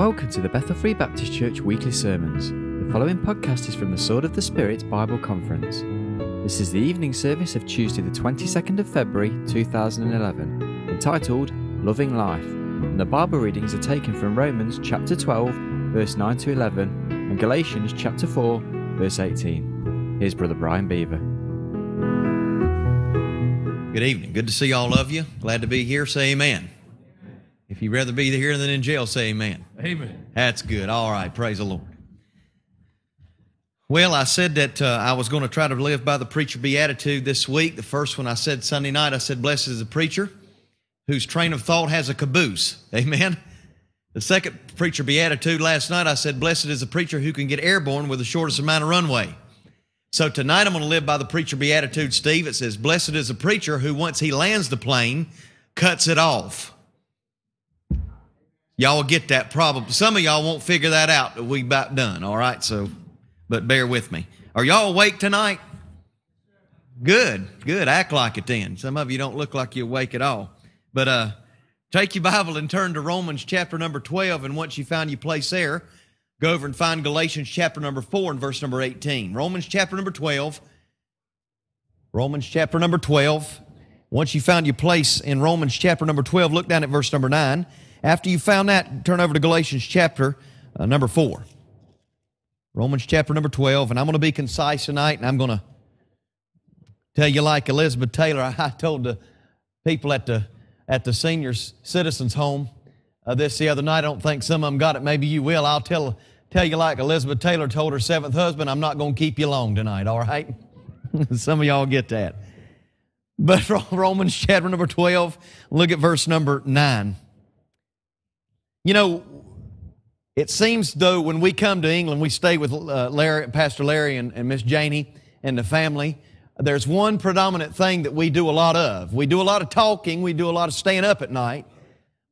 Welcome to the Bethel Free Baptist Church weekly sermons. The following podcast is from the Sword of the Spirit Bible Conference. This is the evening service of Tuesday, the 22nd of February 2011, entitled Loving Life. And the Bible readings are taken from Romans chapter 12, verse 9 to 11, and Galatians chapter 4, verse 18. Here's Brother Brian Beaver. Good evening. Good to see all of you. Glad to be here. Say amen. If you'd rather be here than in jail, say amen. Amen. That's good. All right. Praise the Lord. Well, I said that uh, I was going to try to live by the preacher beatitude this week. The first one I said Sunday night, I said, Blessed is the preacher whose train of thought has a caboose. Amen. The second preacher beatitude last night, I said, Blessed is the preacher who can get airborne with the shortest amount of runway. So tonight I'm going to live by the preacher beatitude, Steve. It says, Blessed is the preacher who, once he lands the plane, cuts it off. Y'all will get that problem. Some of y'all won't figure that out that we about done, all right? So, but bear with me. Are y'all awake tonight? Good, good. Act like it then. Some of you don't look like you're awake at all. But uh, take your Bible and turn to Romans chapter number 12. And once you found your place there, go over and find Galatians chapter number 4 and verse number 18. Romans chapter number 12. Romans chapter number 12. Once you found your place in Romans chapter number 12, look down at verse number 9. After you found that, turn over to Galatians chapter uh, number 4. Romans chapter number 12, and I'm going to be concise tonight, and I'm going to tell you like Elizabeth Taylor. I told the people at the, at the senior citizens home uh, this the other night. I don't think some of them got it. Maybe you will. I'll tell, tell you like Elizabeth Taylor told her seventh husband, I'm not going to keep you long tonight, all right? some of y'all get that. But Romans chapter number 12, look at verse number 9. You know, it seems though when we come to England, we stay with uh, Larry, Pastor Larry and, and Miss Janie and the family. There's one predominant thing that we do a lot of. We do a lot of talking. We do a lot of staying up at night.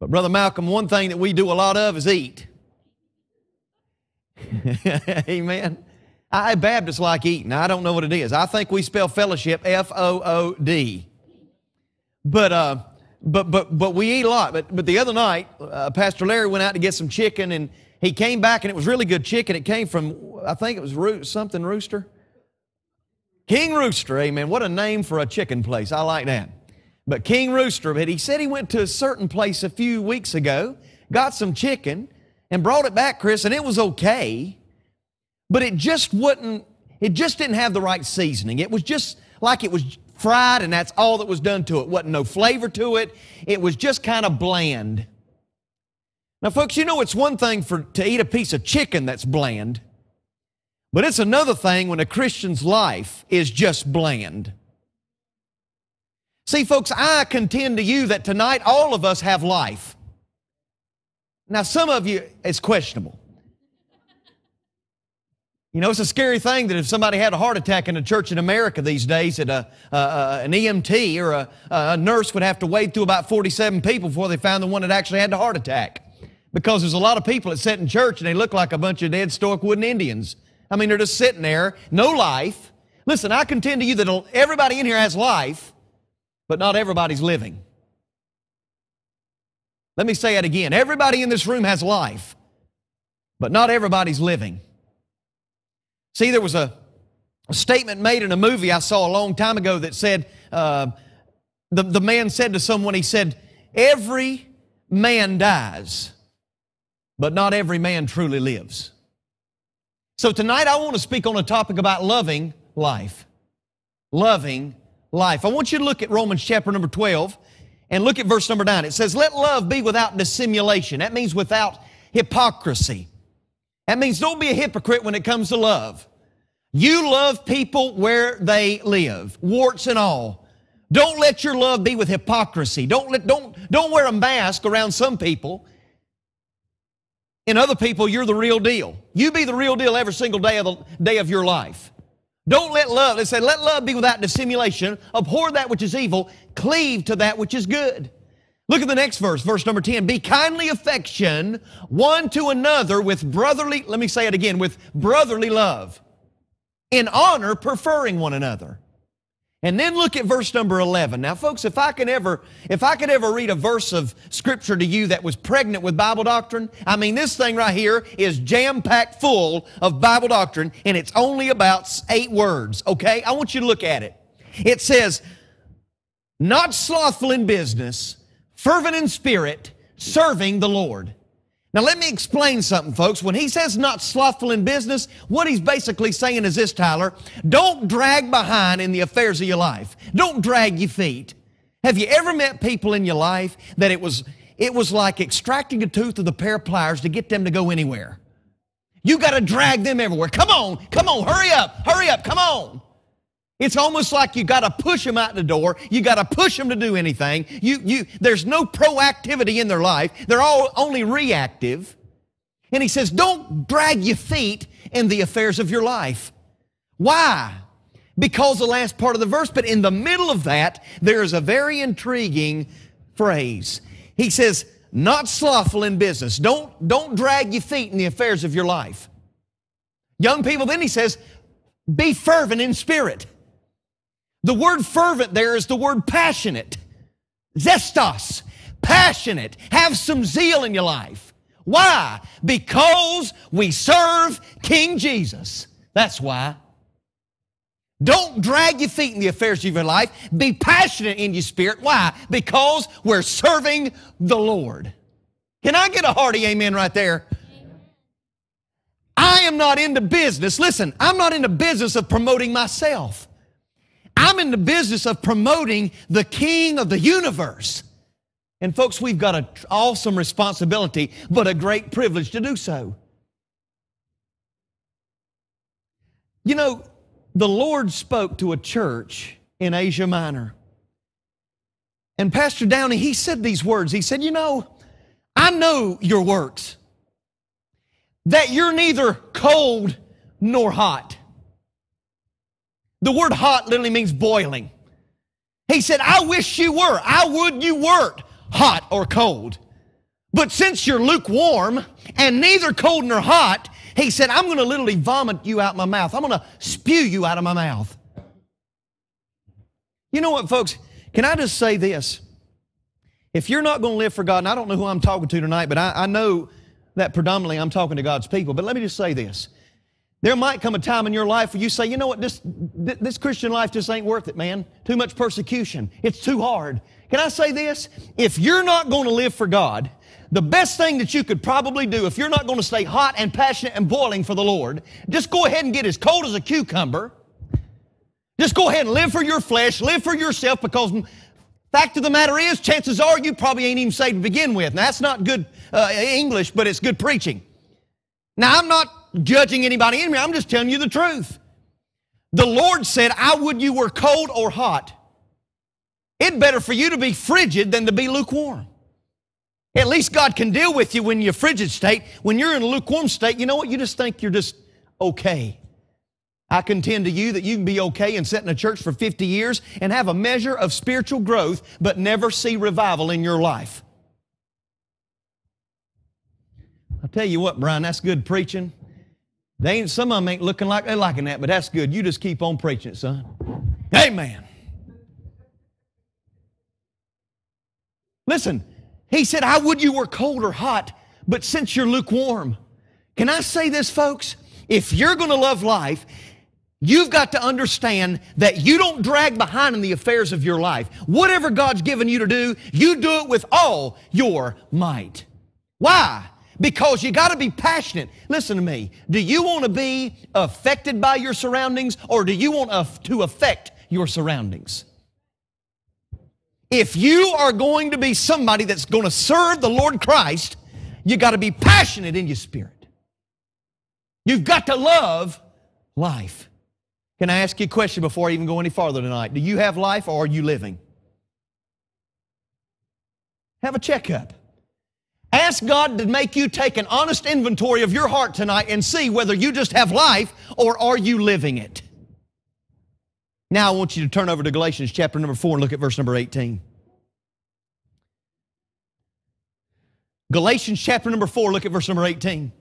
But Brother Malcolm, one thing that we do a lot of is eat. Amen. I Baptists like eating. I don't know what it is. I think we spell fellowship F O O D. But uh, but but but we eat a lot. But but the other night, uh, Pastor Larry went out to get some chicken, and he came back, and it was really good chicken. It came from I think it was Roo- something Rooster, King Rooster. Amen. What a name for a chicken place. I like that. But King Rooster. But he said he went to a certain place a few weeks ago, got some chicken, and brought it back, Chris, and it was okay, but it just wouldn't. It just didn't have the right seasoning. It was just like it was fried and that's all that was done to it. Wasn't no flavor to it. It was just kind of bland. Now, folks, you know it's one thing for to eat a piece of chicken that's bland, but it's another thing when a Christian's life is just bland. See, folks, I contend to you that tonight all of us have life. Now, some of you, it's questionable. You know, it's a scary thing that if somebody had a heart attack in a church in America these days, that a, a, an EMT or a, a nurse would have to wade through about 47 people before they found the one that actually had the heart attack. Because there's a lot of people that sit in church and they look like a bunch of dead stoic wooden Indians. I mean, they're just sitting there, no life. Listen, I contend to you that everybody in here has life, but not everybody's living. Let me say it again. Everybody in this room has life, but not everybody's living. See, there was a, a, statement made in a movie I saw a long time ago that said, uh, the, the man said to someone, he said, Every man dies, but not every man truly lives. So tonight I want to speak on a topic about loving life. Loving life. I want you to look at Romans chapter number 12 and look at verse number 9. It says, Let love be without dissimulation. That means without hypocrisy. That means don't be a hypocrite when it comes to love. You love people where they live, warts and all. Don't let your love be with hypocrisy. Don't let, don't, don't wear a mask around some people. In other people, you're the real deal. You be the real deal every single day of the day of your life. Don't let love, they say, let love be without dissimulation. Abhor that which is evil. Cleave to that which is good. Look at the next verse, verse number 10. Be kindly affection one to another with brotherly, let me say it again, with brotherly love. In honor, preferring one another. And then look at verse number 11. Now, folks, if I could ever, if I could ever read a verse of scripture to you that was pregnant with Bible doctrine, I mean, this thing right here is jam-packed full of Bible doctrine, and it's only about eight words, okay? I want you to look at it. It says, not slothful in business, fervent in spirit, serving the Lord. Now, let me explain something, folks. When he says not slothful in business, what he's basically saying is this, Tyler. Don't drag behind in the affairs of your life. Don't drag your feet. Have you ever met people in your life that it was, it was like extracting a tooth with a pair of pliers to get them to go anywhere? You got to drag them everywhere. Come on, come on, hurry up, hurry up, come on. It's almost like you got to push them out the door. You got to push them to do anything. You, you, there's no proactivity in their life. They're all only reactive. And he says, don't drag your feet in the affairs of your life. Why? Because the last part of the verse, but in the middle of that, there is a very intriguing phrase. He says, not slothful in business. Don't, don't drag your feet in the affairs of your life. Young people, then he says, be fervent in spirit. The word fervent there is the word passionate. Zestos. Passionate. Have some zeal in your life. Why? Because we serve King Jesus. That's why. Don't drag your feet in the affairs of your life. Be passionate in your spirit. Why? Because we're serving the Lord. Can I get a hearty amen right there? I am not into business. Listen, I'm not in the business of promoting myself. I'm in the business of promoting the King of the universe. And folks, we've got an awesome responsibility, but a great privilege to do so. You know, the Lord spoke to a church in Asia Minor. And Pastor Downey, he said these words. He said, You know, I know your works, that you're neither cold nor hot. The word hot literally means boiling. He said, I wish you were. I would you weren't hot or cold. But since you're lukewarm and neither cold nor hot, he said, I'm going to literally vomit you out my mouth. I'm going to spew you out of my mouth. You know what, folks? Can I just say this? If you're not going to live for God, and I don't know who I'm talking to tonight, but I, I know that predominantly I'm talking to God's people, but let me just say this. There might come a time in your life where you say, you know what, this, this Christian life just ain't worth it, man. Too much persecution. It's too hard. Can I say this? If you're not going to live for God, the best thing that you could probably do if you're not going to stay hot and passionate and boiling for the Lord, just go ahead and get as cold as a cucumber. Just go ahead and live for your flesh, live for yourself because fact of the matter is, chances are you probably ain't even saved to begin with. Now, that's not good uh, English, but it's good preaching. Now, I'm not judging anybody in me. I'm just telling you the truth. The Lord said, I would you were cold or hot. It's better for you to be frigid than to be lukewarm. At least God can deal with you when you're frigid state. When you're in a lukewarm state, you know what? You just think you're just okay. I contend to you that you can be okay and sit in a church for 50 years and have a measure of spiritual growth, but never see revival in your life. I'll tell you what, Brian, that's good preaching. They ain't, some of them ain't looking like they're liking that, but that's good. You just keep on preaching it, son. Amen. Listen, he said, I would you were cold or hot, but since you're lukewarm. Can I say this, folks? If you're going to love life, You've got to understand that you don't drag behind in the affairs of your life. Whatever God's given you to do, you do it with all your might. Why? Because you got to be passionate. Listen to me. Do you want to be affected by your surroundings or do you want to affect your surroundings? If you are going to be somebody that's going to serve the Lord Christ, you got to be passionate in your spirit. You've got to love life. Can I ask you a question before I even go any farther tonight? Do you have life or are you living? Have a checkup. Ask God to make you take an honest inventory of your heart tonight and see whether you just have life or are you living it. Now I want you to turn over to Galatians chapter number 4 and look at verse number 18. Galatians chapter number 4, look at verse number 18.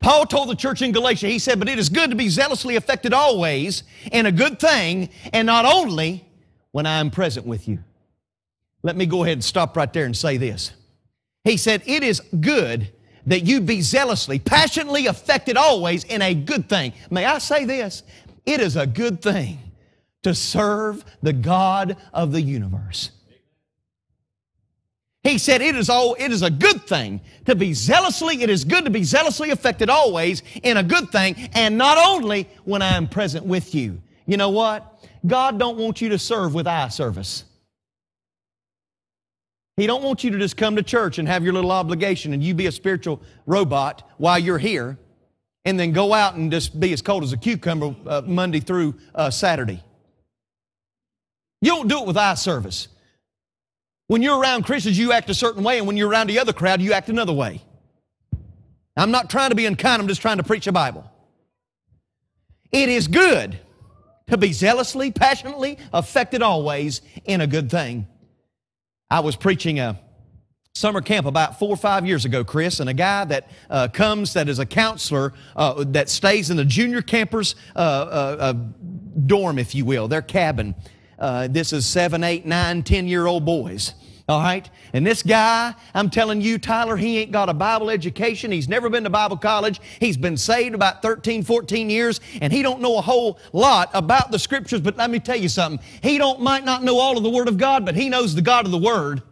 Paul told the church in Galatia, he said, But it is good to be zealously affected always in a good thing, and not only when I am present with you. Let me go ahead and stop right there and say this. He said, It is good that you be zealously, passionately affected always in a good thing. May I say this? It is a good thing to serve the God of the universe. He said, it is all, it is a good thing to be zealously, it is good to be zealously affected always in a good thing, and not only when I am present with you. You know what? God don't want you to serve with eye service. He don't want you to just come to church and have your little obligation and you be a spiritual robot while you're here and then go out and just be as cold as a cucumber uh, Monday through uh, Saturday. You don't do it with eye service. When you're around Christians, you act a certain way, and when you're around the other crowd, you act another way. I'm not trying to be unkind, I'm just trying to preach a Bible. It is good to be zealously, passionately affected always in a good thing. I was preaching a summer camp about four or five years ago, Chris, and a guy that uh, comes that is a counselor uh, that stays in the junior campers uh, uh, uh dorm, if you will, their cabin. Uh, this is seven, eight, nine, ten year old boys. All right? And this guy, I'm telling you, Tyler, he ain't got a Bible education. He's never been to Bible college. He's been saved about 13, 14 years, and he don't know a whole lot about the scriptures. But let me tell you something. He don't might not know all of the Word of God, but he knows the God of the Word.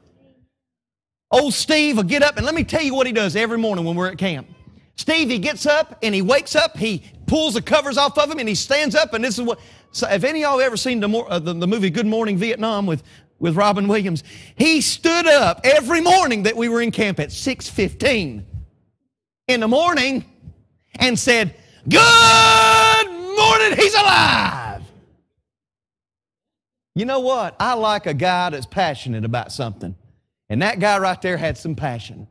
Old Steve will get up, and let me tell you what he does every morning when we're at camp. Steve, he gets up and he wakes up, he pulls the covers off of him, and he stands up, and this is what. So, have any of y'all ever seen the, uh, the, the movie Good Morning Vietnam with with Robin Williams. He stood up every morning that we were in camp at 6:15 in the morning and said, "Good morning, he's alive." You know what? I like a guy that's passionate about something. And that guy right there had some passion.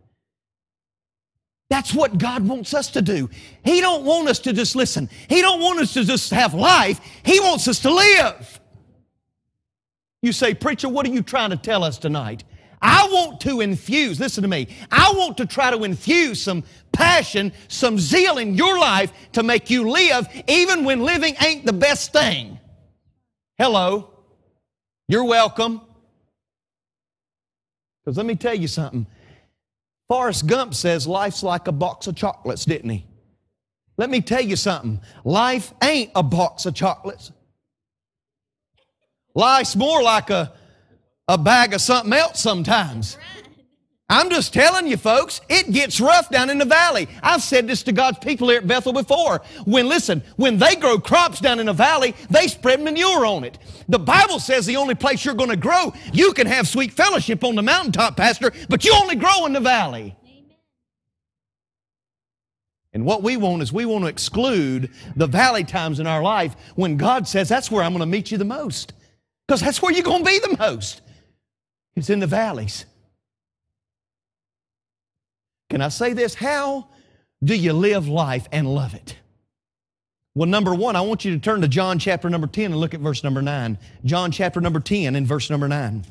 That's what God wants us to do. He don't want us to just listen. He don't want us to just have life. He wants us to live. You say, Preacher, what are you trying to tell us tonight? I want to infuse, listen to me, I want to try to infuse some passion, some zeal in your life to make you live even when living ain't the best thing. Hello. You're welcome. Because let me tell you something. Forrest Gump says life's like a box of chocolates, didn't he? Let me tell you something. Life ain't a box of chocolates. Life's more like a, a bag of something else sometimes. I'm just telling you, folks, it gets rough down in the valley. I've said this to God's people here at Bethel before. When, listen, when they grow crops down in the valley, they spread manure on it. The Bible says the only place you're going to grow, you can have sweet fellowship on the mountaintop, Pastor, but you only grow in the valley. And what we want is we want to exclude the valley times in our life when God says that's where I'm going to meet you the most. Because that's where you're going to be the most. It's in the valleys. Can I say this? How do you live life and love it? Well, number one, I want you to turn to John chapter number 10 and look at verse number 9. John chapter number 10 and verse number 9.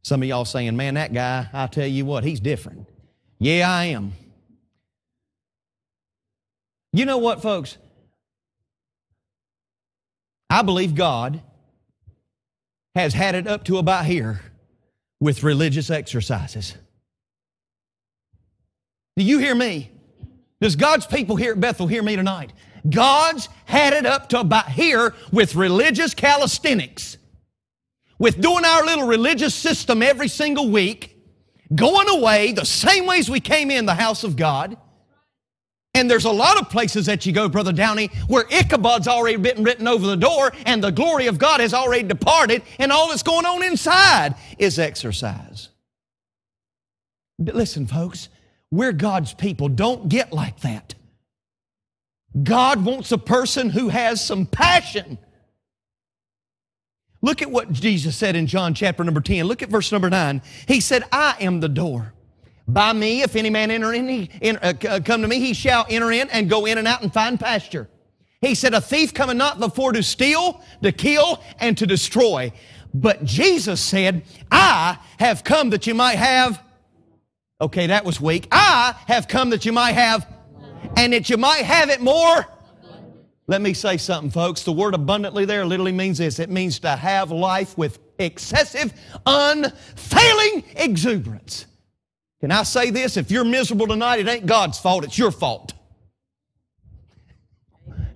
Some of y'all saying, man, that guy, I tell you what, he's different. Yeah, I am. You know what, folks? I believe God has had it up to about here with religious exercises. Do you hear me? Does God's people here at Bethel hear me tonight? God's had it up to about here with religious calisthenics, with doing our little religious system every single week, going away the same ways we came in the house of God and there's a lot of places that you go, Brother Downey, where Ichabod's already been written over the door and the glory of God has already departed, and all that's going on inside is exercise. But listen, folks, we're God's people. Don't get like that. God wants a person who has some passion. Look at what Jesus said in John chapter number 10. Look at verse number 9. He said, I am the door. By me, if any man enter in, he, in uh, uh, come to me, he shall enter in and go in and out and find pasture. He said, A thief cometh not before to steal, to kill, and to destroy. But Jesus said, I have come that you might have Okay, that was weak. I have come that you might have, and that you might have it more. Let me say something, folks. The word abundantly there literally means this it means to have life with excessive, unfailing exuberance. Can I say this? If you're miserable tonight, it ain't God's fault, it's your fault.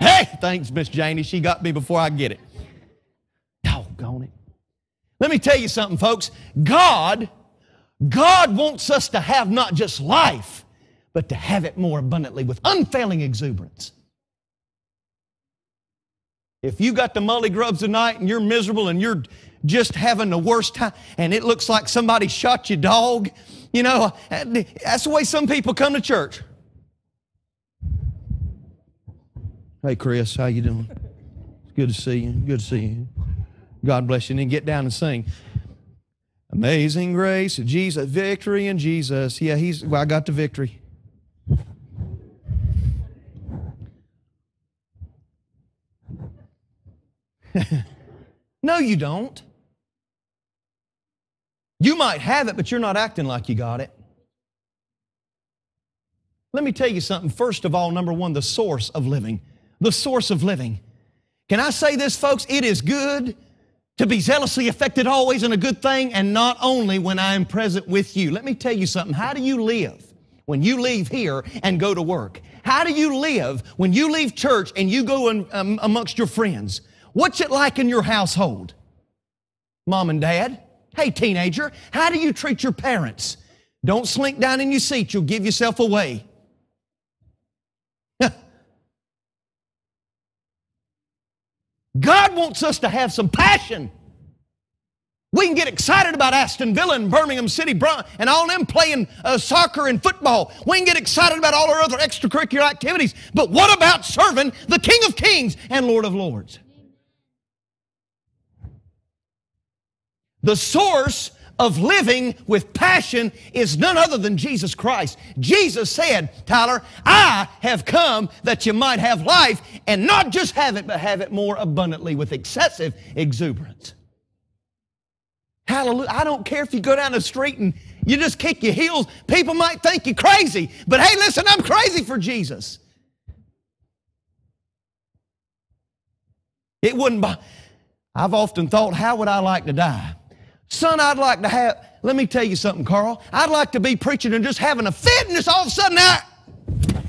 Hey, thanks, Miss Janie. She got me before I get it. Doggone it. Let me tell you something, folks. God, God wants us to have not just life, but to have it more abundantly with unfailing exuberance. If you got the mully grubs tonight and you're miserable and you're just having the worst time and it looks like somebody shot your dog, you know, uh, that's the way some people come to church. Hey, Chris, how you doing? Good to see you. Good to see you. God bless you. And then get down and sing. Amazing grace, Jesus, victory in Jesus. Yeah, he's. Well, I got the victory. no, you don't. You might have it, but you're not acting like you got it. Let me tell you something. First of all, number one, the source of living the source of living. Can I say this, folks? It is good to be zealously affected always in a good thing and not only when I am present with you. Let me tell you something. How do you live when you leave here and go to work? How do you live when you leave church and you go in, um, amongst your friends? What's it like in your household? Mom and dad? Hey, teenager, how do you treat your parents? Don't slink down in your seat, you'll give yourself away. God wants us to have some passion. We can get excited about Aston Villa and Birmingham City and all them playing uh, soccer and football. We can get excited about all our other extracurricular activities. But what about serving the King of Kings and Lord of Lords? The source of living with passion is none other than Jesus Christ. Jesus said, Tyler, I have come that you might have life and not just have it, but have it more abundantly with excessive exuberance. Hallelujah. I don't care if you go down the street and you just kick your heels. People might think you're crazy, but hey, listen, I'm crazy for Jesus. It wouldn't, I've often thought, how would I like to die? Son, I'd like to have, let me tell you something, Carl. I'd like to be preaching and just having a fit and just all of a sudden I,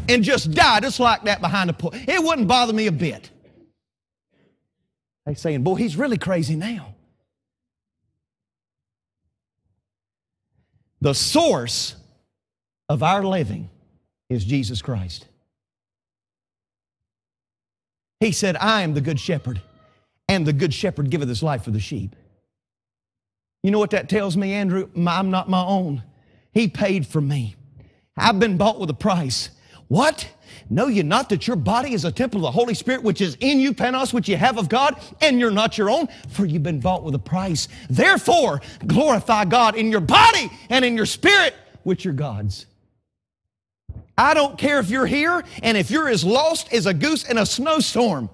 and just die just like that behind the pulpit. It wouldn't bother me a bit. They saying, boy, he's really crazy now. The source of our living is Jesus Christ. He said, I am the good shepherd, and the good shepherd giveth his life for the sheep. You know what that tells me, Andrew? I'm not my own. He paid for me. I've been bought with a price. What? Know you not that your body is a temple of the Holy Spirit which is in you, Panos, which you have of God, and you're not your own, for you've been bought with a price. Therefore, glorify God in your body and in your spirit, which are God's. I don't care if you're here and if you're as lost as a goose in a snowstorm.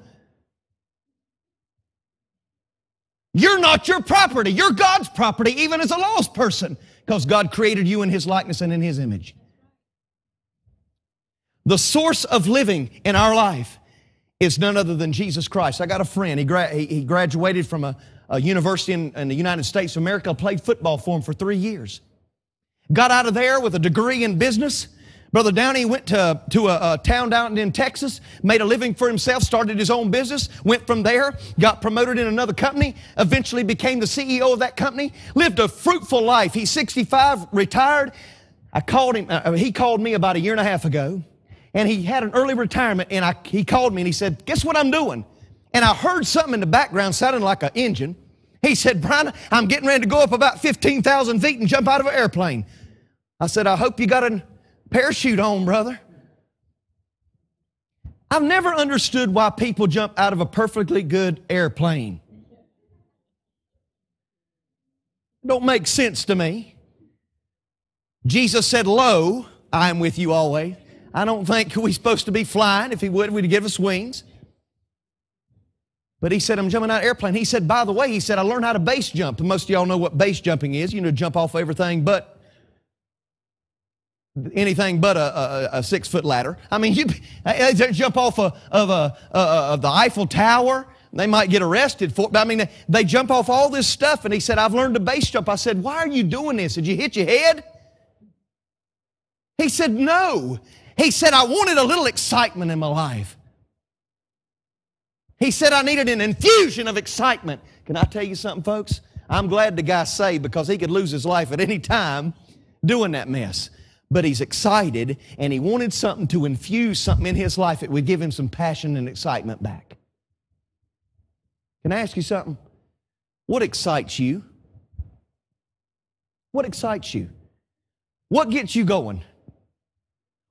You're not your property. You're God's property, even as a lost person, because God created you in His likeness and in His image. The source of living in our life is none other than Jesus Christ. I got a friend. He, gra- he graduated from a, a university in, in the United States of America, played football for him for three years. Got out of there with a degree in business Brother Downey went to, to a, a, town down in Texas, made a living for himself, started his own business, went from there, got promoted in another company, eventually became the CEO of that company, lived a fruitful life. He's 65, retired. I called him, uh, he called me about a year and a half ago, and he had an early retirement, and I, he called me and he said, Guess what I'm doing? And I heard something in the background sounding like an engine. He said, Brian, I'm getting ready to go up about 15,000 feet and jump out of an airplane. I said, I hope you got an Parachute on, brother. I've never understood why people jump out of a perfectly good airplane. Don't make sense to me. Jesus said, Lo, I am with you always. I don't think we're supposed to be flying. If he would, we'd give us wings. But he said, I'm jumping out of airplane. He said, by the way, he said, I learned how to base jump. And most of y'all know what base jumping is. You know, jump off everything but anything but a, a, a six foot ladder. I mean, you they jump off a, of, a, of the Eiffel Tower. They might get arrested for it. But I mean, they jump off all this stuff. And he said, I've learned to base jump. I said, Why are you doing this? Did you hit your head? He said, No. He said, I wanted a little excitement in my life. He said, I needed an infusion of excitement. Can I tell you something, folks? I'm glad the guy saved because he could lose his life at any time doing that mess. But he's excited and he wanted something to infuse something in his life that would give him some passion and excitement back. Can I ask you something? What excites you? What excites you? What gets you going?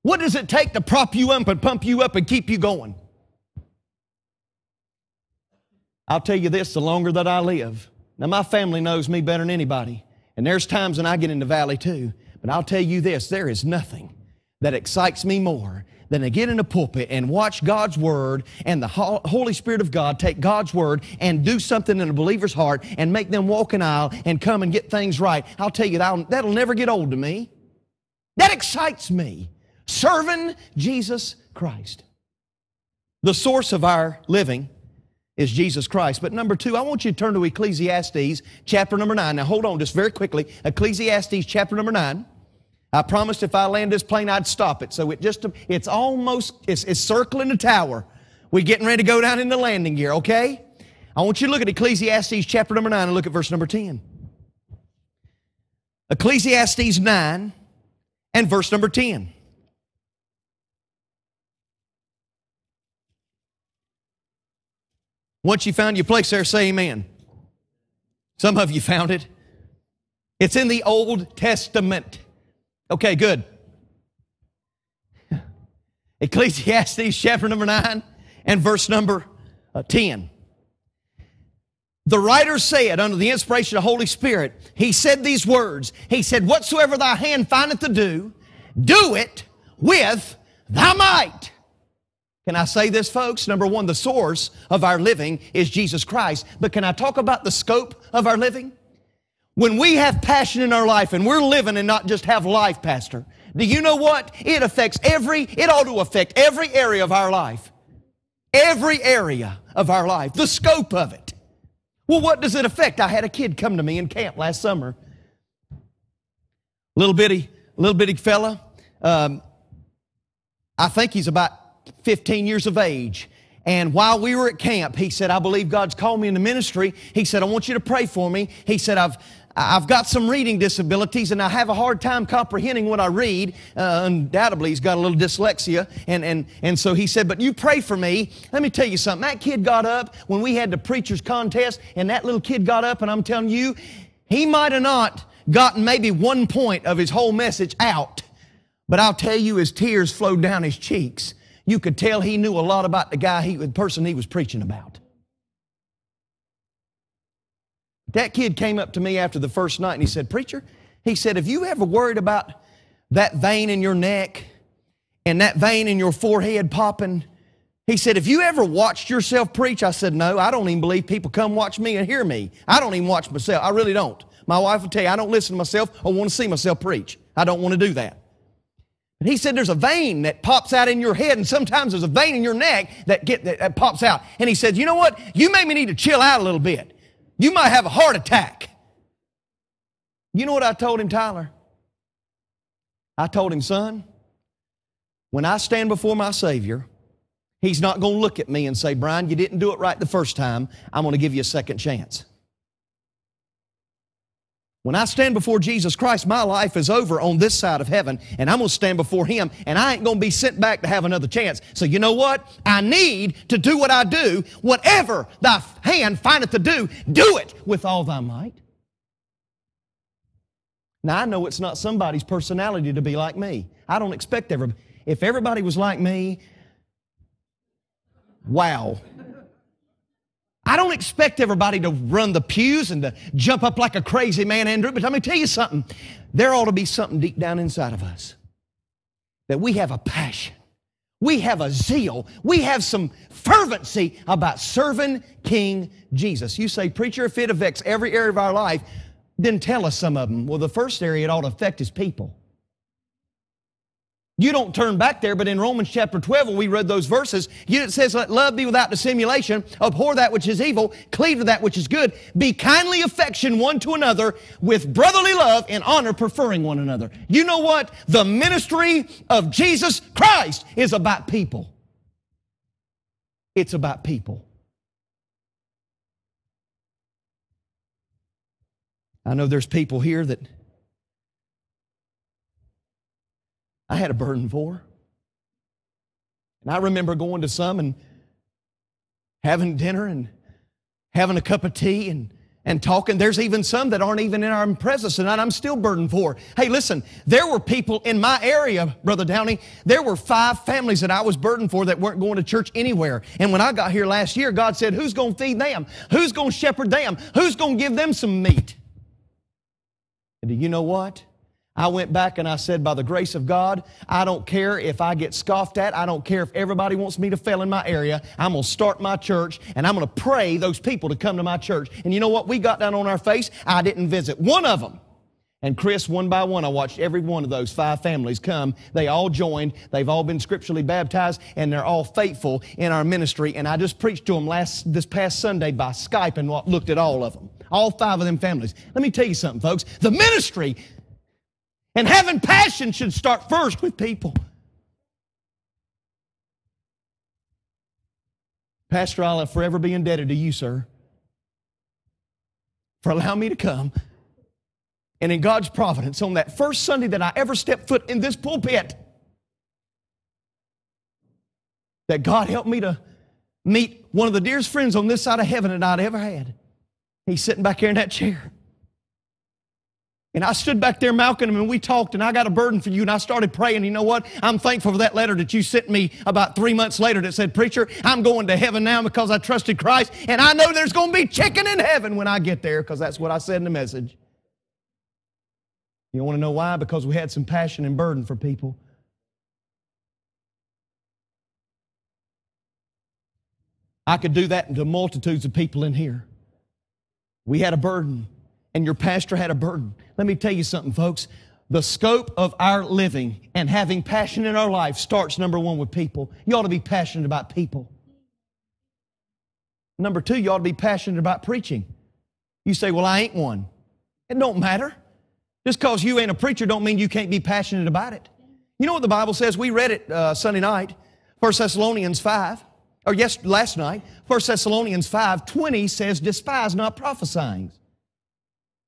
What does it take to prop you up and pump you up and keep you going? I'll tell you this the longer that I live. Now, my family knows me better than anybody. And there's times when I get in the valley too. But I'll tell you this there is nothing that excites me more than to get in a pulpit and watch God's Word and the Holy Spirit of God take God's Word and do something in a believer's heart and make them walk an aisle and come and get things right. I'll tell you, that'll, that'll never get old to me. That excites me. Serving Jesus Christ. The source of our living is Jesus Christ. But number two, I want you to turn to Ecclesiastes chapter number nine. Now hold on just very quickly. Ecclesiastes chapter number nine. I promised if I land this plane, I'd stop it. So it just, it's almost, it's, it's circling the tower. We're getting ready to go down in the landing gear, okay? I want you to look at Ecclesiastes chapter number 9 and look at verse number 10. Ecclesiastes 9 and verse number 10. Once you found your place there, say amen. Some of you found it. It's in the Old Testament. Okay, good. Ecclesiastes chapter number 9 and verse number uh, 10. The writer said, under the inspiration of the Holy Spirit, he said these words. He said, Whatsoever thy hand findeth to do, do it with thy might. Can I say this, folks? Number one, the source of our living is Jesus Christ. But can I talk about the scope of our living? When we have passion in our life and we're living and not just have life, Pastor, do you know what? It affects every, it ought to affect every area of our life. Every area of our life. The scope of it. Well, what does it affect? I had a kid come to me in camp last summer. Little bitty, little bitty fella. Um, I think he's about 15 years of age. And while we were at camp, he said, I believe God's called me in the ministry. He said, I want you to pray for me. He said, I've, I've got some reading disabilities and I have a hard time comprehending what I read. Uh, undoubtedly, he's got a little dyslexia. And, and, and so he said, But you pray for me. Let me tell you something. That kid got up when we had the preacher's contest, and that little kid got up, and I'm telling you, he might have not gotten maybe one point of his whole message out. But I'll tell you, his tears flowed down his cheeks. You could tell he knew a lot about the guy, he, the person he was preaching about. That kid came up to me after the first night and he said, Preacher, he said, Have you ever worried about that vein in your neck and that vein in your forehead popping? He said, Have you ever watched yourself preach? I said, No, I don't even believe people come watch me and hear me. I don't even watch myself. I really don't. My wife will tell you, I don't listen to myself I want to see myself preach. I don't want to do that. But he said there's a vein that pops out in your head, and sometimes there's a vein in your neck that, get, that, that pops out. And he said, You know what? You maybe need to chill out a little bit. You might have a heart attack. You know what I told him, Tyler? I told him, son, when I stand before my Savior, He's not going to look at me and say, Brian, you didn't do it right the first time. I'm going to give you a second chance. When I stand before Jesus Christ, my life is over on this side of heaven, and I'm going to stand before Him, and I ain't going to be sent back to have another chance. So, you know what? I need to do what I do. Whatever thy hand findeth to do, do it with all thy might. Now, I know it's not somebody's personality to be like me. I don't expect everybody. If everybody was like me, wow. I don't expect everybody to run the pews and to jump up like a crazy man, Andrew, but let me tell you something. There ought to be something deep down inside of us that we have a passion. We have a zeal. We have some fervency about serving King Jesus. You say, Preacher, if it affects every area of our life, then tell us some of them. Well, the first area it ought to affect is people. You don't turn back there, but in Romans chapter 12, when we read those verses, it says, Let love be without dissimulation, abhor that which is evil, cleave to that which is good, be kindly affection one to another with brotherly love and honor, preferring one another. You know what? The ministry of Jesus Christ is about people. It's about people. I know there's people here that I had a burden for. And I remember going to some and having dinner and having a cup of tea and, and talking. There's even some that aren't even in our presence and I'm still burdened for. Hey, listen, there were people in my area, Brother Downey, there were five families that I was burdened for that weren't going to church anywhere. And when I got here last year, God said, Who's going to feed them? Who's going to shepherd them? Who's going to give them some meat? And do you know what? I went back and I said, by the grace of God, I don't care if I get scoffed at. I don't care if everybody wants me to fail in my area. I'm going to start my church and I'm going to pray those people to come to my church. And you know what? We got down on our face. I didn't visit one of them. And Chris, one by one, I watched every one of those five families come. They all joined. They've all been scripturally baptized and they're all faithful in our ministry. And I just preached to them last, this past Sunday by Skype and looked at all of them. All five of them families. Let me tell you something, folks. The ministry and having passion should start first with people. Pastor, I'll forever be indebted to you, sir, for allowing me to come. And in God's providence, on that first Sunday that I ever stepped foot in this pulpit, that God helped me to meet one of the dearest friends on this side of heaven that I'd ever had. He's sitting back here in that chair. And I stood back there, Malcolm, and we talked, and I got a burden for you, and I started praying. You know what? I'm thankful for that letter that you sent me about three months later that said, Preacher, I'm going to heaven now because I trusted Christ, and I know there's going to be chicken in heaven when I get there because that's what I said in the message. You want to know why? Because we had some passion and burden for people. I could do that to multitudes of people in here. We had a burden, and your pastor had a burden. Let me tell you something, folks. The scope of our living and having passion in our life starts, number one, with people. You ought to be passionate about people. Number two, you ought to be passionate about preaching. You say, well, I ain't one. It don't matter. Just because you ain't a preacher don't mean you can't be passionate about it. You know what the Bible says? We read it uh, Sunday night, 1 Thessalonians 5 or yes, last night, 1 Thessalonians 5 20 says, despise not prophesying.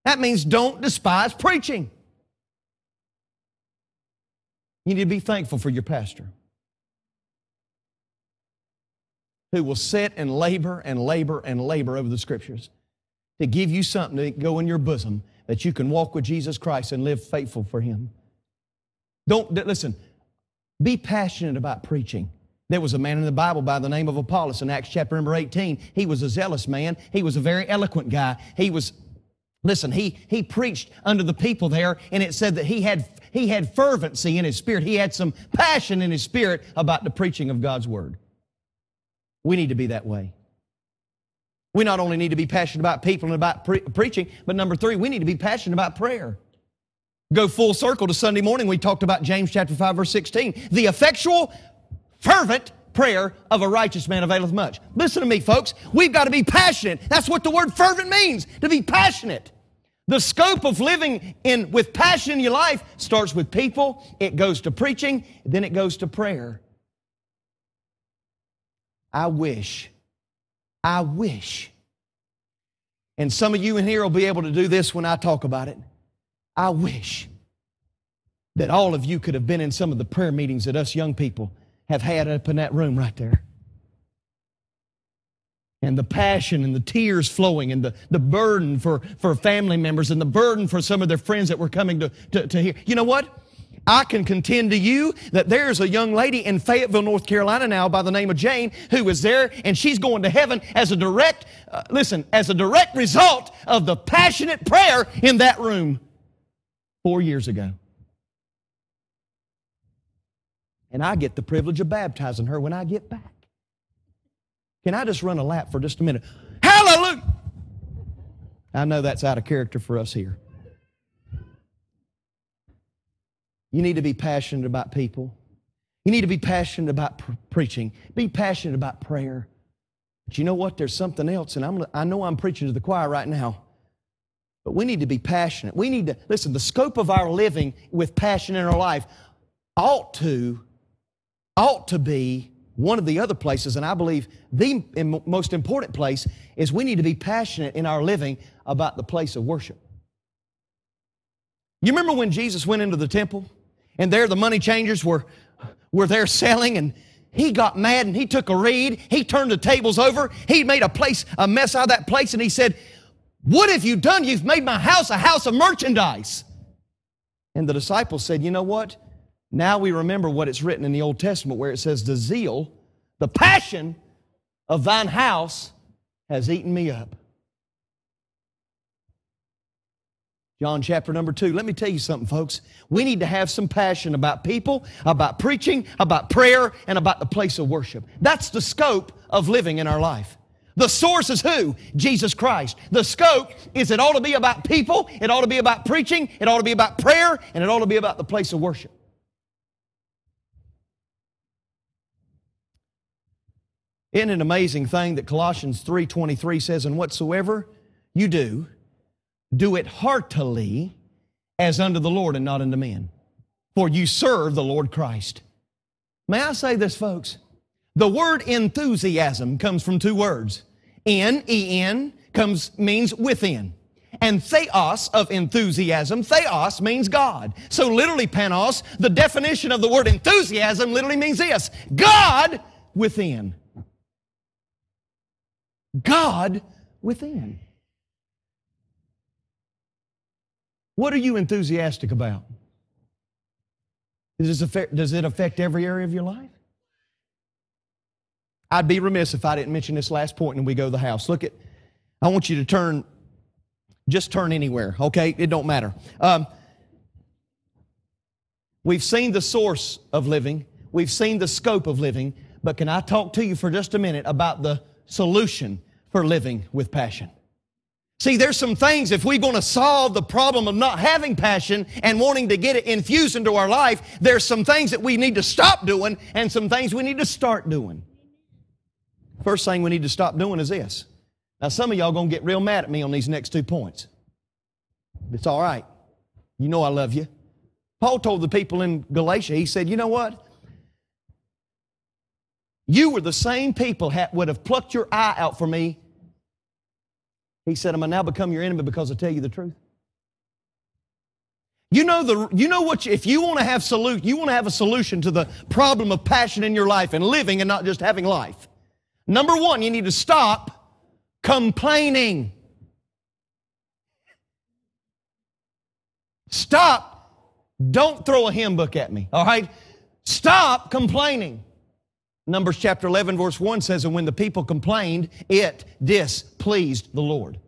That means don't despise preaching. You need to be thankful for your pastor who will sit and labor and labor and labor over the scriptures to give you something to go in your bosom that you can walk with Jesus Christ and live faithful for Him. Don't, listen, be passionate about preaching. There was a man in the Bible by the name of Apollos in Acts chapter number 18. He was a zealous man. He was a very eloquent guy. He was, listen, he, he preached under the people there, and it said that he had, he had fervency in his spirit. He had some passion in his spirit about the preaching of God's word. We need to be that way. We not only need to be passionate about people and about pre- preaching, but number three, we need to be passionate about prayer. Go full circle to Sunday morning. We talked about James chapter 5, verse 16. The effectual, fervent prayer of a righteous man availeth much. Listen to me, folks. We've got to be passionate. That's what the word fervent means, to be passionate. The scope of living in with passion in your life starts with people, it goes to preaching, then it goes to prayer. I wish, I wish, and some of you in here will be able to do this when I talk about it. I wish that all of you could have been in some of the prayer meetings that us young people have had up in that room right there. And the passion and the tears flowing and the, the burden for, for family members and the burden for some of their friends that were coming to, to, to hear. You know what? I can contend to you that there's a young lady in Fayetteville, North Carolina now by the name of Jane who is there and she's going to heaven as a direct, uh, listen, as a direct result of the passionate prayer in that room four years ago. And I get the privilege of baptizing her when I get back. Can I just run a lap for just a minute? Hallelujah! I know that's out of character for us here. You need to be passionate about people. You need to be passionate about pr- preaching. Be passionate about prayer. But you know what? There's something else, and I'm, I know I'm preaching to the choir right now. But we need to be passionate. We need to, listen, the scope of our living with passion in our life ought to, ought to be one of the other places, and I believe the most important place is we need to be passionate in our living about the place of worship. You remember when Jesus went into the temple and there the money changers were, were there selling and he got mad and he took a reed, he turned the tables over, he made a place, a mess out of that place, and he said, What have you done? You've made my house a house of merchandise. And the disciples said, You know what? Now we remember what it's written in the Old Testament where it says, The zeal, the passion of thine house has eaten me up. John chapter number two. Let me tell you something, folks. We need to have some passion about people, about preaching, about prayer, and about the place of worship. That's the scope of living in our life. The source is who? Jesus Christ. The scope is it ought to be about people, it ought to be about preaching, it ought to be about prayer, and it ought to be about the place of worship. Isn't it an amazing thing that Colossians 3:23 says, "And whatsoever you do, do it heartily as unto the Lord and not unto men, for you serve the Lord Christ." May I say this, folks? The word enthusiasm comes from two words. En, E-N, comes, means within. And theos of enthusiasm, theos means God. So literally, panos, the definition of the word enthusiasm literally means this God within. God within. What are you enthusiastic about? Does, affect, does it affect every area of your life? I'd be remiss if I didn't mention this last point and we go to the house. Look at, I want you to turn, just turn anywhere, okay? It don't matter. Um, we've seen the source of living, we've seen the scope of living, but can I talk to you for just a minute about the solution for living with passion. See, there's some things, if we're going to solve the problem of not having passion and wanting to get it infused into our life, there's some things that we need to stop doing and some things we need to start doing. First thing we need to stop doing is this. Now, some of y'all going to get real mad at me on these next two points. It's all right. You know I love you. Paul told the people in Galatia, he said, You know what? You were the same people that would have plucked your eye out for me he said, I'm I now become your enemy because I tell you the truth? You know, the, you know what, you, if you want to have solu- you want to have a solution to the problem of passion in your life and living and not just having life. Number one, you need to stop complaining. Stop. Don't throw a hymn book at me, all right? Stop complaining. Numbers chapter 11, verse 1 says, And when the people complained, it displeased the Lord.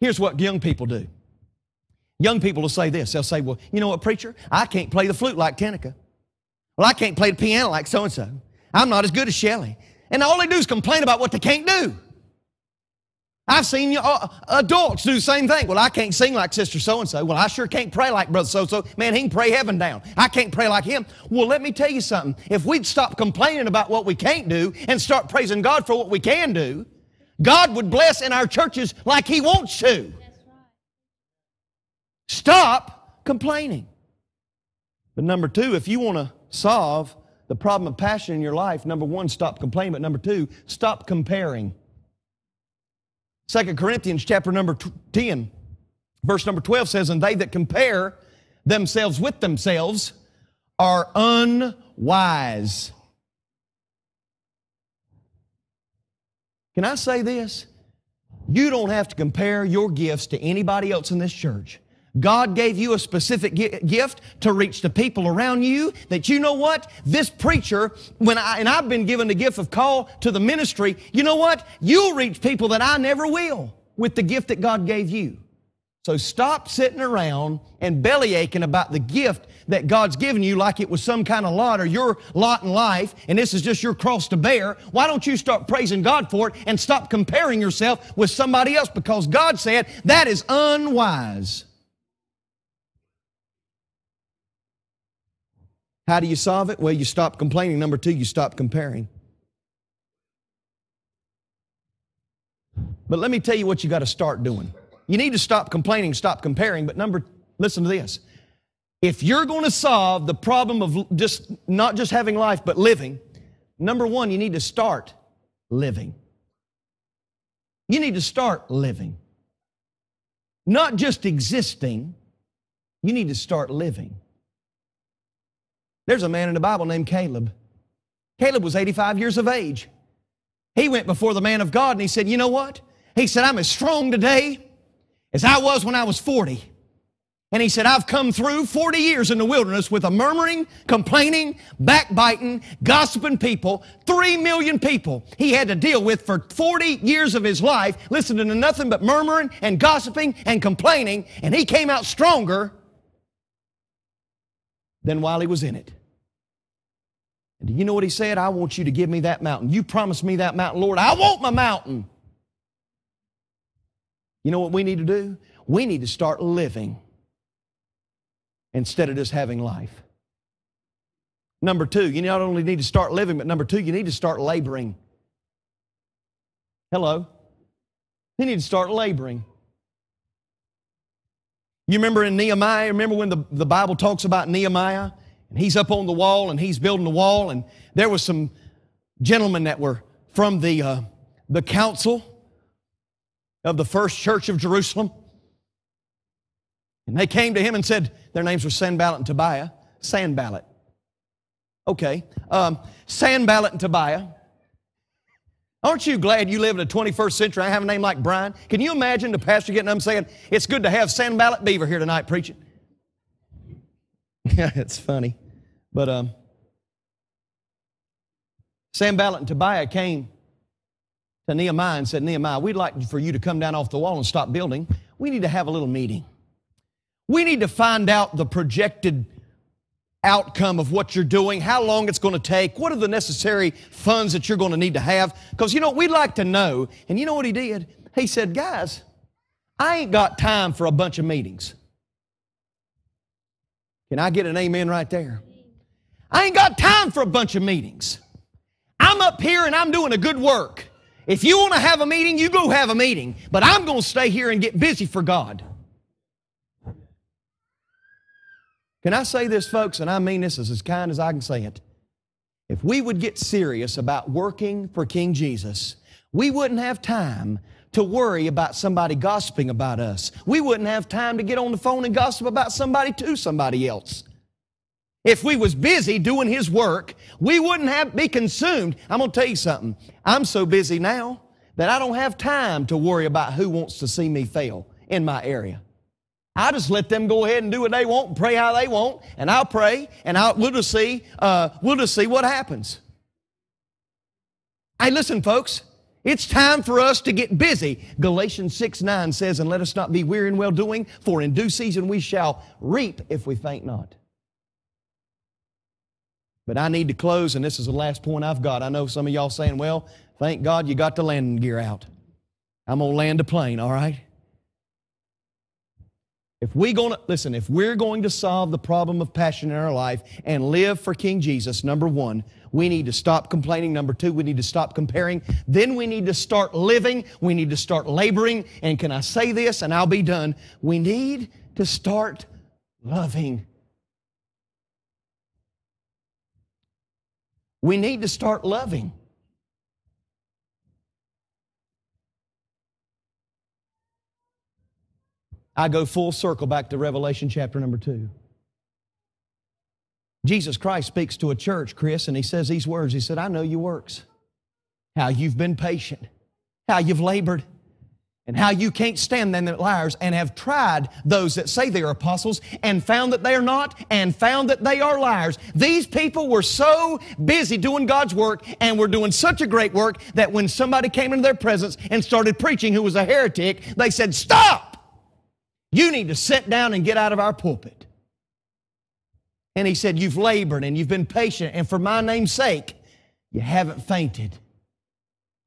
Here's what young people do. Young people will say this. They'll say, Well, you know what, preacher? I can't play the flute like Tenica. Well, I can't play the piano like so and so. I'm not as good as Shelley. And all they do is complain about what they can't do. I've seen uh, adults do the same thing. Well, I can't sing like Sister So and so. Well, I sure can't pray like Brother So and so. Man, he can pray heaven down. I can't pray like him. Well, let me tell you something. If we'd stop complaining about what we can't do and start praising God for what we can do, God would bless in our churches like He wants to. Stop complaining. But number two, if you want to solve the problem of passion in your life, number one, stop complaining. But number two, stop comparing. Second Corinthians chapter number 10, verse number 12 says, And they that compare themselves with themselves are unwise. Can I say this? You don't have to compare your gifts to anybody else in this church. God gave you a specific gift to reach the people around you that you know what? This preacher, when I, and I've been given the gift of call to the ministry, you know what? You'll reach people that I never will with the gift that God gave you. So stop sitting around and belly aching about the gift that God's given you like it was some kind of lot or your lot in life and this is just your cross to bear. Why don't you start praising God for it and stop comparing yourself with somebody else because God said that is unwise. How do you solve it? Well, you stop complaining. Number two, you stop comparing. But let me tell you what you got to start doing. You need to stop complaining, stop comparing. But number, listen to this. If you're going to solve the problem of just not just having life, but living, number one, you need to start living. You need to start living. Not just existing, you need to start living. There's a man in the Bible named Caleb. Caleb was 85 years of age. He went before the man of God and he said, You know what? He said, I'm as strong today as I was when I was 40. And he said, I've come through 40 years in the wilderness with a murmuring, complaining, backbiting, gossiping people, three million people he had to deal with for 40 years of his life, listening to nothing but murmuring and gossiping and complaining, and he came out stronger than while he was in it. And do you know what he said? I want you to give me that mountain. You promised me that mountain, Lord. I want my mountain. You know what we need to do? We need to start living instead of just having life. Number two, you not only need to start living, but number two, you need to start laboring. Hello? You need to start laboring. You remember in Nehemiah, remember when the, the Bible talks about Nehemiah? And he's up on the wall and he's building the wall, and there was some gentlemen that were from the, uh, the council of the first church of Jerusalem. And they came to him and said, their names were Sanballat and Tobiah. Sanballat. Okay. Um, Sanballat and Tobiah. Aren't you glad you live in the 21st century? I have a name like Brian. Can you imagine the pastor getting up and saying, It's good to have Sanballat Beaver here tonight preaching? Yeah, it's funny. But um, Sanballat and Tobiah came to Nehemiah and said, Nehemiah, we'd like for you to come down off the wall and stop building. We need to have a little meeting. We need to find out the projected outcome of what you're doing, how long it's going to take, what are the necessary funds that you're going to need to have. Because, you know, we'd like to know. And you know what he did? He said, Guys, I ain't got time for a bunch of meetings. Can I get an amen right there? I ain't got time for a bunch of meetings. I'm up here and I'm doing a good work. If you want to have a meeting, you go have a meeting. But I'm going to stay here and get busy for God. Can I say this, folks? And I mean this as kind as I can say it. If we would get serious about working for King Jesus, we wouldn't have time to worry about somebody gossiping about us. We wouldn't have time to get on the phone and gossip about somebody to somebody else. If we was busy doing his work, we wouldn't have be consumed. I'm going to tell you something. I'm so busy now that I don't have time to worry about who wants to see me fail in my area. I just let them go ahead and do what they want and pray how they want, and I'll pray, and I'll, we'll just see, uh, we'll just see what happens. Hey, listen, folks, it's time for us to get busy. Galatians 6 9 says, And let us not be weary in well doing, for in due season we shall reap if we faint not. But I need to close, and this is the last point I've got. I know some of y'all saying, Well, thank God you got the landing gear out. I'm going to land a plane, all right? If we going to listen, if we're going to solve the problem of passion in our life and live for King Jesus, number one, we need to stop complaining. Number two, we need to stop comparing. Then we need to start living. We need to start laboring. And can I say this, and I'll be done? We need to start loving. We need to start loving. I go full circle back to Revelation chapter number two. Jesus Christ speaks to a church, Chris, and he says these words. He said, I know your works, how you've been patient, how you've labored, and how you can't stand them that liars and have tried those that say they are apostles and found that they are not and found that they are liars. These people were so busy doing God's work and were doing such a great work that when somebody came into their presence and started preaching who was a heretic, they said, Stop! You need to sit down and get out of our pulpit. And he said, You've labored and you've been patient, and for my name's sake, you haven't fainted.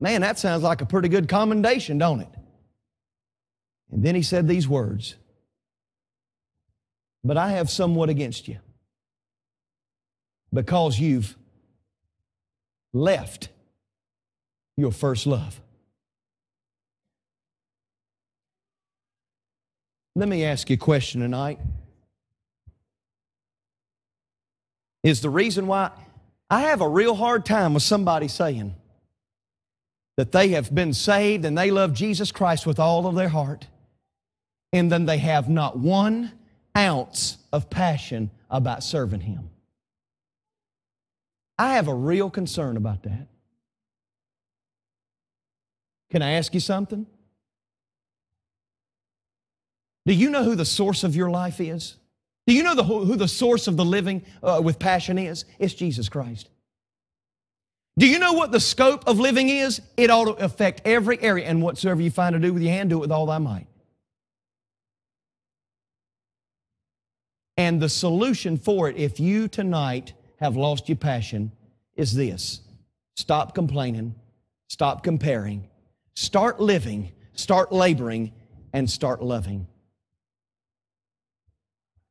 Man, that sounds like a pretty good commendation, don't it? And then he said these words But I have somewhat against you. because you've left your first love. Let me ask you a question tonight. Is the reason why I have a real hard time with somebody saying that they have been saved and they love Jesus Christ with all of their heart, and then they have not one ounce of passion about serving Him. I have a real concern about that. Can I ask you something? Do you know who the source of your life is? Do you know the, who the source of the living uh, with passion is? It's Jesus Christ. Do you know what the scope of living is? It ought to affect every area, and whatsoever you find to do with your hand, do it with all thy might. And the solution for it, if you tonight have lost your passion, is this stop complaining, stop comparing, start living, start laboring, and start loving.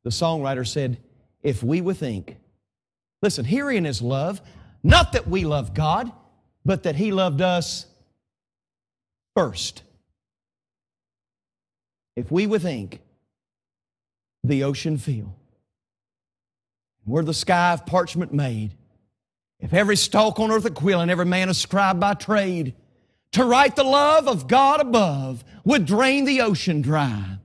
The songwriter said, If we would think, listen, herein is love, not that we love God, but that He loved us first. If we would think, the ocean feel, were the sky of parchment made, if every stalk on earth a quill and every man a scribe by trade, to write the love of God above would drain the ocean dry.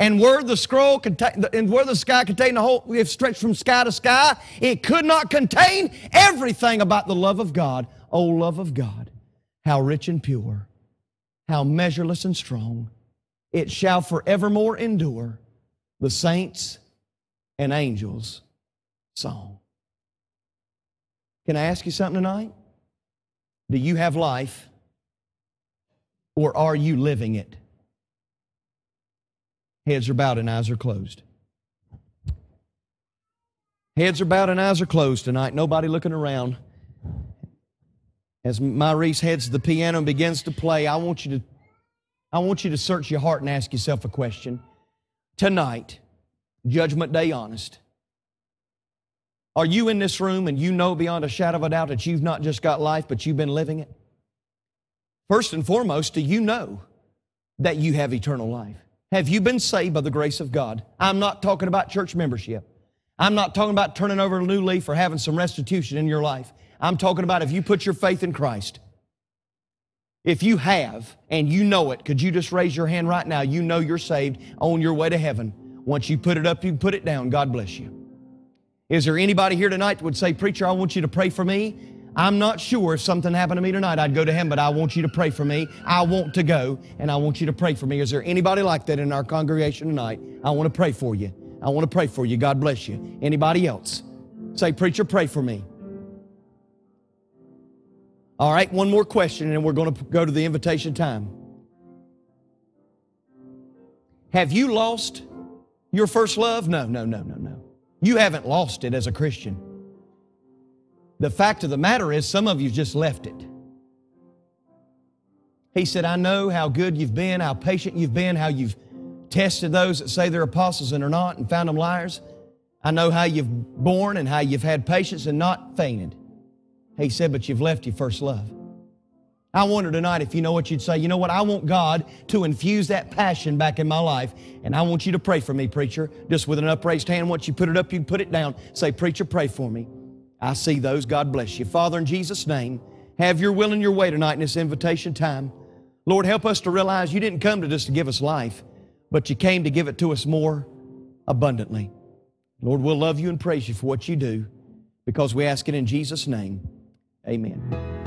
And where the scroll contain, and where the sky contained the whole, if stretched from sky to sky, it could not contain everything about the love of God. Oh, love of God, how rich and pure, how measureless and strong. It shall forevermore endure the saints and angels' song. Can I ask you something tonight? Do you have life or are you living it? Heads are bowed and eyes are closed. Heads are bowed and eyes are closed tonight. Nobody looking around. As Maurice heads to the piano and begins to play, I want you to, I want you to search your heart and ask yourself a question. Tonight, Judgment Day honest. Are you in this room and you know beyond a shadow of a doubt that you've not just got life, but you've been living it? First and foremost, do you know that you have eternal life? Have you been saved by the grace of God? I'm not talking about church membership. I'm not talking about turning over a new leaf or having some restitution in your life. I'm talking about if you put your faith in Christ. If you have and you know it, could you just raise your hand right now? You know you're saved on your way to heaven. Once you put it up, you put it down. God bless you. Is there anybody here tonight that would say, Preacher, I want you to pray for me? I'm not sure if something happened to me tonight, I'd go to him, but I want you to pray for me. I want to go, and I want you to pray for me. Is there anybody like that in our congregation tonight? I want to pray for you. I want to pray for you. God bless you. Anybody else? Say, Preacher, pray for me. All right, one more question, and we're going to go to the invitation time. Have you lost your first love? No, no, no, no, no. You haven't lost it as a Christian. The fact of the matter is, some of you just left it. He said, I know how good you've been, how patient you've been, how you've tested those that say they're apostles and are not and found them liars. I know how you've borne and how you've had patience and not fainted. He said, but you've left your first love. I wonder tonight if you know what you'd say. You know what? I want God to infuse that passion back in my life. And I want you to pray for me, preacher. Just with an upraised hand, once you put it up, you put it down. Say, preacher, pray for me. I see those. God bless you. Father, in Jesus' name, have your will and your way tonight in this invitation time. Lord, help us to realize you didn't come to just to give us life, but you came to give it to us more abundantly. Lord, we'll love you and praise you for what you do because we ask it in Jesus' name. Amen.